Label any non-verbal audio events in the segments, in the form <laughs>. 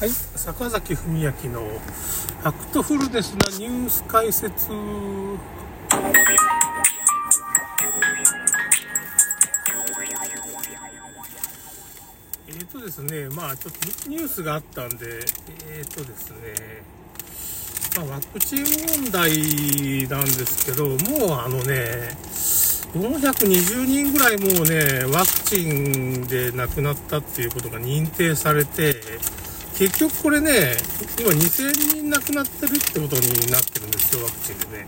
はい、坂崎文明のファクトフルネスなニュース解説。えーとですね、まあちょっとニュースがあったんで、えーとですね、まあ、ワクチン問題なんですけど、もうあのね、420人ぐらいもうね、ワクチンで亡くなったっていうことが認定されて、結局これね、今2000人亡くなってるってことになってるんですよ、ワクチンでね。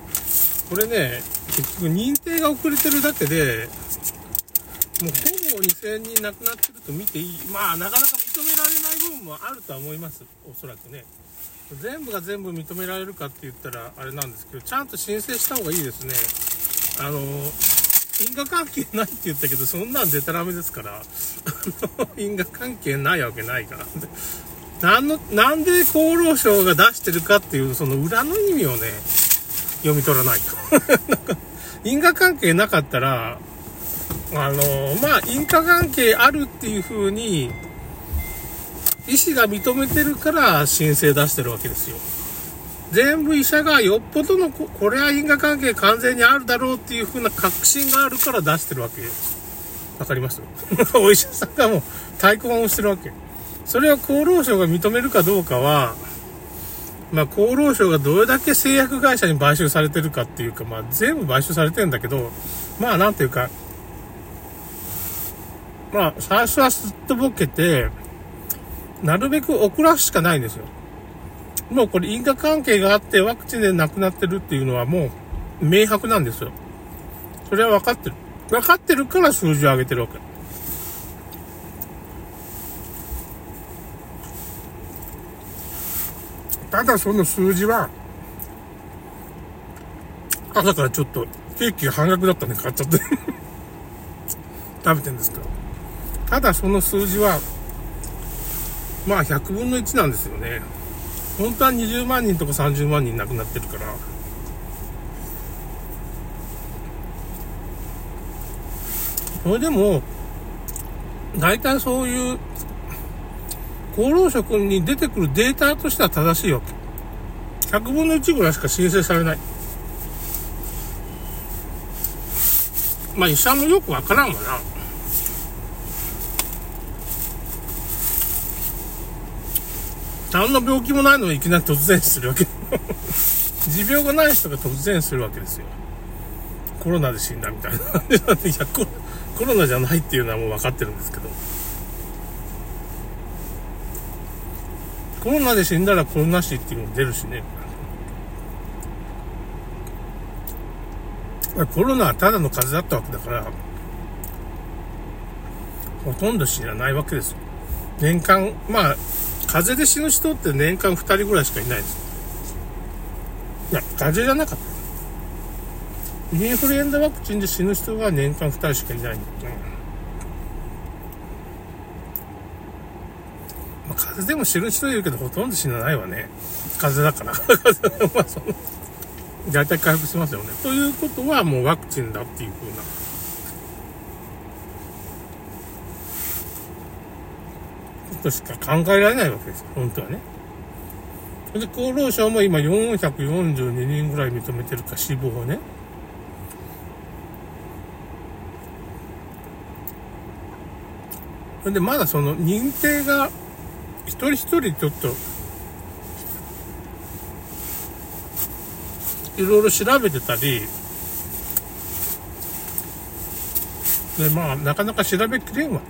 これね、結局認定が遅れてるだけで、もうほぼ2000人亡くなってると見ていい。まあ、なかなか認められない部分もあるとは思います。おそらくね。全部が全部認められるかって言ったらあれなんですけど、ちゃんと申請した方がいいですね。あの、因果関係ないって言ったけど、そんなんデタラメですから、因果関係ないわけないから。なんの、なんで厚労省が出してるかっていう、その裏の意味をね、読み取らないと。<laughs> 因果関係なかったら、あの、まあ、因果関係あるっていう風に、医師が認めてるから申請出してるわけですよ。全部医者がよっぽどのこ、これは因果関係完全にあるだろうっていう風な確信があるから出してるわけです。わかります？<laughs> お医者さんがもう太鼓判をしてるわけ。それを厚労省が認めるかどうかは、まあ、厚労省がどれだけ製薬会社に買収されてるかっていうか、まあ、全部買収されてるんだけど、まあ、なんていうか、まあ、最初はすっとぼけて、なるべく遅らすしかないんですよ。もうこれ因果関係があってワクチンで亡くなってるっていうのはもう明白なんですよ。それは分かってる。分かってるから数字を上げてるわけ。ただその数字は、朝からちょっとケーキが半額だったんで買っちゃって <laughs> 食べてんですけど。ただその数字は、まあ100分の1なんですよね。本当は20万人とか30万人亡くなってるから。それでも、大体そういう、厚労省に出てくるデータとしては正しいわけ。100分の1ぐらいしか申請されない。まあ医者もよくわからんわな。何の病気もないのにいきなり突然するわけ。持病がない人が突然するわけですよ。コロナで死んだみたいな。<laughs> いやコ、コロナじゃないっていうのはもう分かってるんですけど。コロナで死んだらコロナ死っていうのも出るしね。コロナはただの風邪だったわけだから、ほとんど死なないわけですよ。年間、まあ、風邪で死ぬ人って年間2人ぐらいしかいないです。いや、風邪じゃなかった。インフルエンザワクチンで死ぬ人が年間2人しかいないんだ。まあ、風邪でも死ぬ人いるけど、ほとんど死なないわね。風邪だから。まあ、その、大体回復しますよね。ということは、もうワクチンだっていう風な。ことしか考えられないわけですよ、本当はね。で、厚労省も今442人ぐらい認めてるか、死亡をね。で、まだその認定が、一人一人ちょっと、いろいろ調べてたり、で、まあ、なかなか調べきれんわ。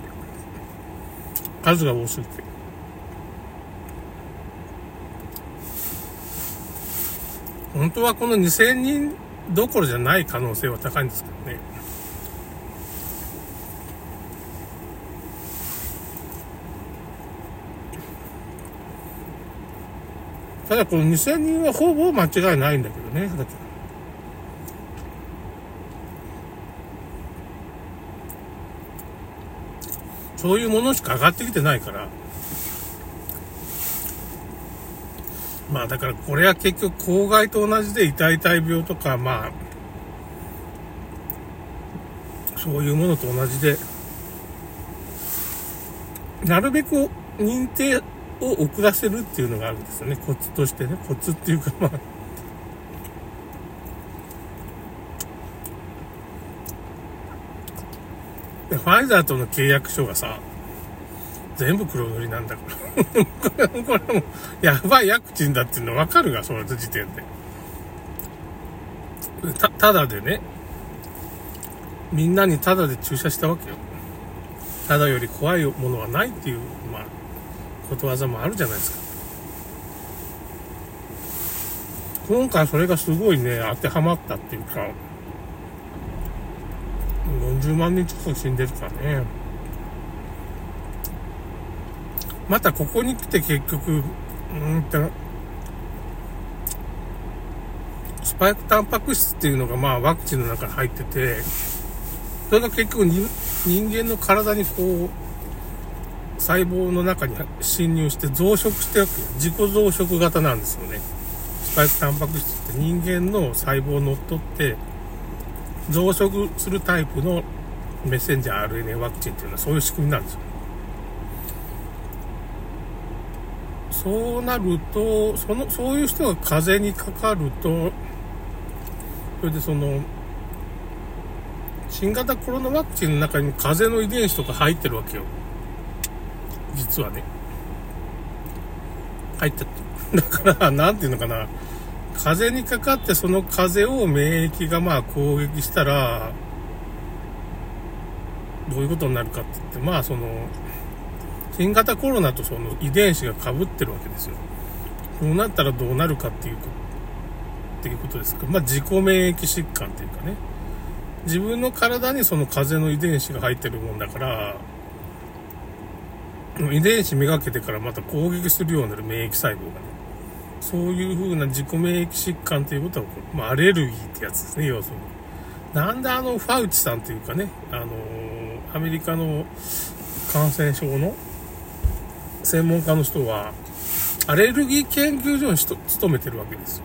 数が多すぎて。本当はこの2000人どころじゃない可能性は高いんですけどね。ただこの2000人はほぼ間違いないんだけどね。だけどそういうものしか上がってきてないから。まあだからこれは結局公害と同じで痛い痛い病とか、まあ、そういうものと同じで、なるべく認定を遅らせるっていうのがあるんですよね。コツとしてね。コツっていうか、まあ、でファイザーとの契約書がさ、全部黒塗りなんだから。<laughs> これ、これも、やばいワクチンだっていうの分かるが、その時点で。た、ただでね、みんなにただで注射したわけよ。ただより怖いものはないっていう、まあ、ことわざもあるじゃないですか。今回それがすごいね、当てはまったっていうか、40万人近く死んでるからね。またここに来て結局、うんと、スパイクタンパク質っていうのがまあワクチンの中に入ってて、それが結局人間の体にこう、細胞の中に侵入して増殖しておく、自己増殖型なんですよね。スパイクタンパク質って人間の細胞を乗っ取って増殖するタイプのメッセンジャー RNA ワクチンっていうのはそういう仕組みなんですよ。そうなると、その、そういう人が風邪にかかると、それでその、新型コロナワクチンの中に風邪の遺伝子とか入ってるわけよ。実はね。入っちゃってる。だから、なんていうのかな。風にかかってその風を免疫がまあ攻撃したら、どういうことになるかって言って、まあその、新型コロナとその遺伝子が被ってるわけですよ。そうなったらどうなるかっていうっていうことですか。まあ自己免疫疾患っていうかね。自分の体にその風邪の遺伝子が入ってるもんだから、遺伝子めがけてからまた攻撃するようになる免疫細胞がね。そういう風な自己免疫疾患っていうことは、まあ、アレルギーってやつですね、要するに。なんであの、ファウチさんっていうかね、あのアメリカの感染症の専門家の人は、アレルギー研究所に勤めてるわけですよ。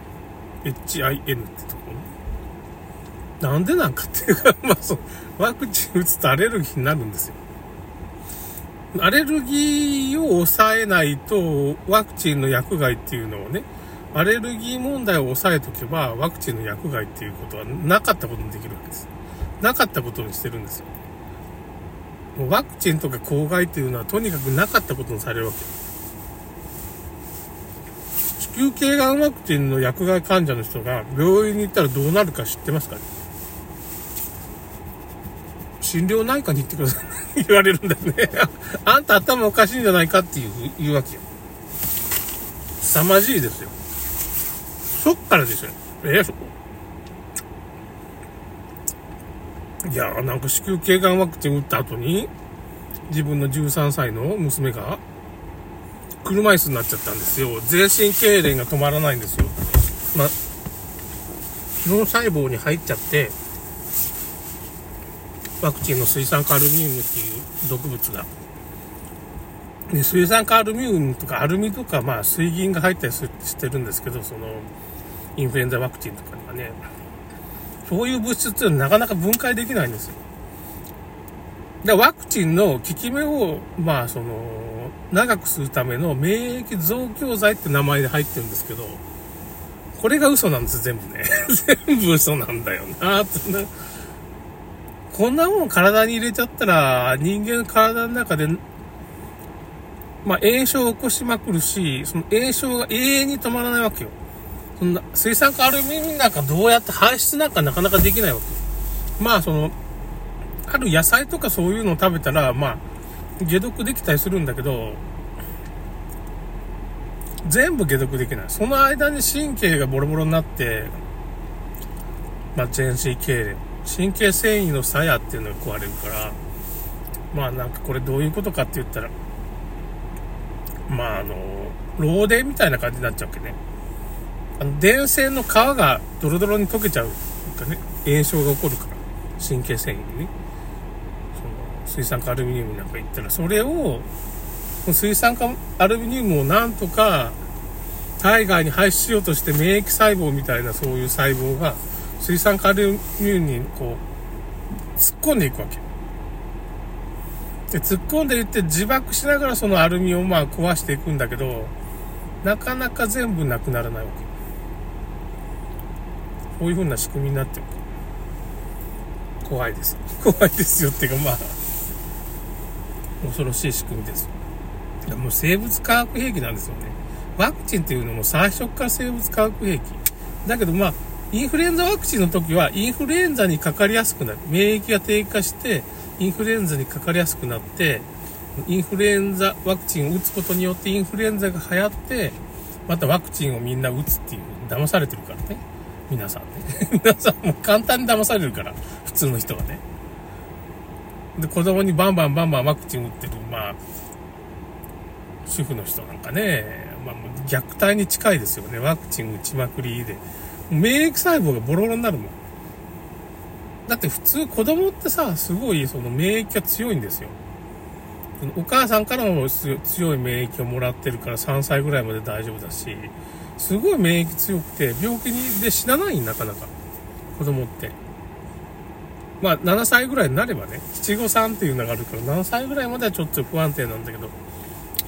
HIN ってところ。なんでなんかっていうか、<laughs> まあそう、ワクチン打つとアレルギーになるんですよ。アレルギーを抑えないと、ワクチンの薬害っていうのをね、アレルギー問題を抑えとけば、ワクチンの薬害っていうことはなかったことにできるわけです。なかったことにしてるんですよ。ワクチンとか公害っていうのはとにかくなかったことにされるわけ。子宮頸がんワクチンの薬害患者の人が病院に行ったらどうなるか知ってますかね？診療内科に行ってください <laughs> 言われるんだよね <laughs> あんた頭おかしいんじゃないかっていう言うわけよ。凄まじいですよ。そっからですよ。えー、いやーなんか子宮頸がんワクチン打った後に、自分の13歳の娘が、車椅子になっちゃったんですよ。全身痙攣が止まらないんですよ。ま、脳細胞に入っちゃって、ワクチンの水酸化アルミウムっていう毒物が。で水酸化アルミウムとかアルミとか、まあ水銀が入ったりしてるんですけど、その、インフルエンザワクチンとかにはね、そういう物質っていうのはなかなか分解できないんですよ。で、ワクチンの効き目を、まあ、その、長くするための免疫増強剤って名前で入ってるんですけど、これが嘘なんです、全部ね。<laughs> 全部嘘なんだよな、ってな。こんなもん体に入れちゃったら、人間体の中で、まあ、炎症を起こしまくるし、その炎症が永遠に止まらないわけよ。そんな、水酸化アルミニなんかどうやって排出なんかなかなかできないわけ。まあ、その、ある野菜とかそういうのを食べたら、まあ、解毒できたりするんだけど、全部解毒できない。その間に神経がボロボロになって、まあ、全身痙攣。神経繊維の鞘っていうのが壊れるから、まあなんかこれどういうことかって言ったら、まああの、漏電みたいな感じになっちゃうわけね。あの、電線の皮がドロドロに溶けちゃうなんかね、炎症が起こるから、神経繊維にね。その、水酸化アルミニウムなんか言ったら、それを、水酸化アルミニウムをなんとか、体外に排出しようとして免疫細胞みたいなそういう細胞が、水酸化アルミニウムにこう、突っ込んでいくわけ。で、突っ込んでいって自爆しながらそのアルミをまあ壊していくんだけど、なかなか全部なくならないわけ。こういう風な仕組みになってる怖いです。<laughs> 怖いですよっていうかまあ、恐ろしい仕組みです。もう生物化学兵器なんですよね。ワクチンっていうのも最初から生物化学兵器。だけどまあ、インフルエンザワクチンの時はインフルエンザにかかりやすくなる。免疫が低下して、インフルエンザにかかりやすくなって、インフルエンザワクチンを打つことによってインフルエンザが流行って、またワクチンをみんな打つっていう、騙されてるからね。皆さんね。<laughs> 皆さんも簡単に騙されるから、普通の人はね。で、子供にバンバンバンバンワクチン打ってる、まあ、主婦の人なんかね、まあ、虐待に近いですよね。ワクチン打ちまくりで。免疫細胞がボロボロになるもん。だって普通子供ってさ、すごいその免疫が強いんですよ。お母さんからも強い免疫をもらってるから3歳ぐらいまで大丈夫だし、すごい免疫強くて病気にで死なないなかなか。子供って。まあ7歳ぐらいになればね、七五三っていうのがあるから7歳ぐらいまではちょっと不安定なんだけど、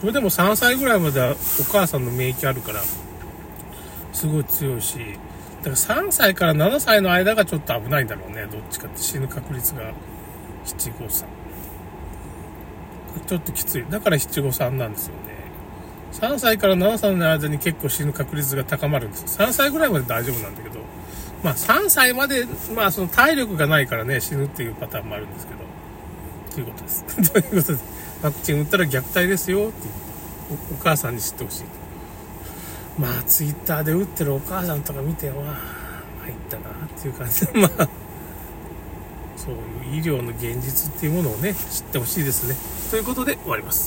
それでも3歳ぐらいまではお母さんの免疫あるから、すごい強いし、だから3歳から7歳の間がちょっと危ないんだろうね。どっちかって死ぬ確率が7、5、3。ちょっときつい。だから7、5、3なんですよね。3歳から7歳の間に結構死ぬ確率が高まるんですよ。3歳ぐらいまで大丈夫なんだけど、まあ3歳まで、まあその体力がないからね、死ぬっていうパターンもあるんですけど、ということです。<laughs> ということで、ワクチン打ったら虐待ですよっていうお母さんに知ってほしい。まあツイッターで打ってるお母さんとか見ては入ったなっていう感じ。で <laughs> まあそういう医療の現実っていうものをね知ってほしいですね。ということで終わります。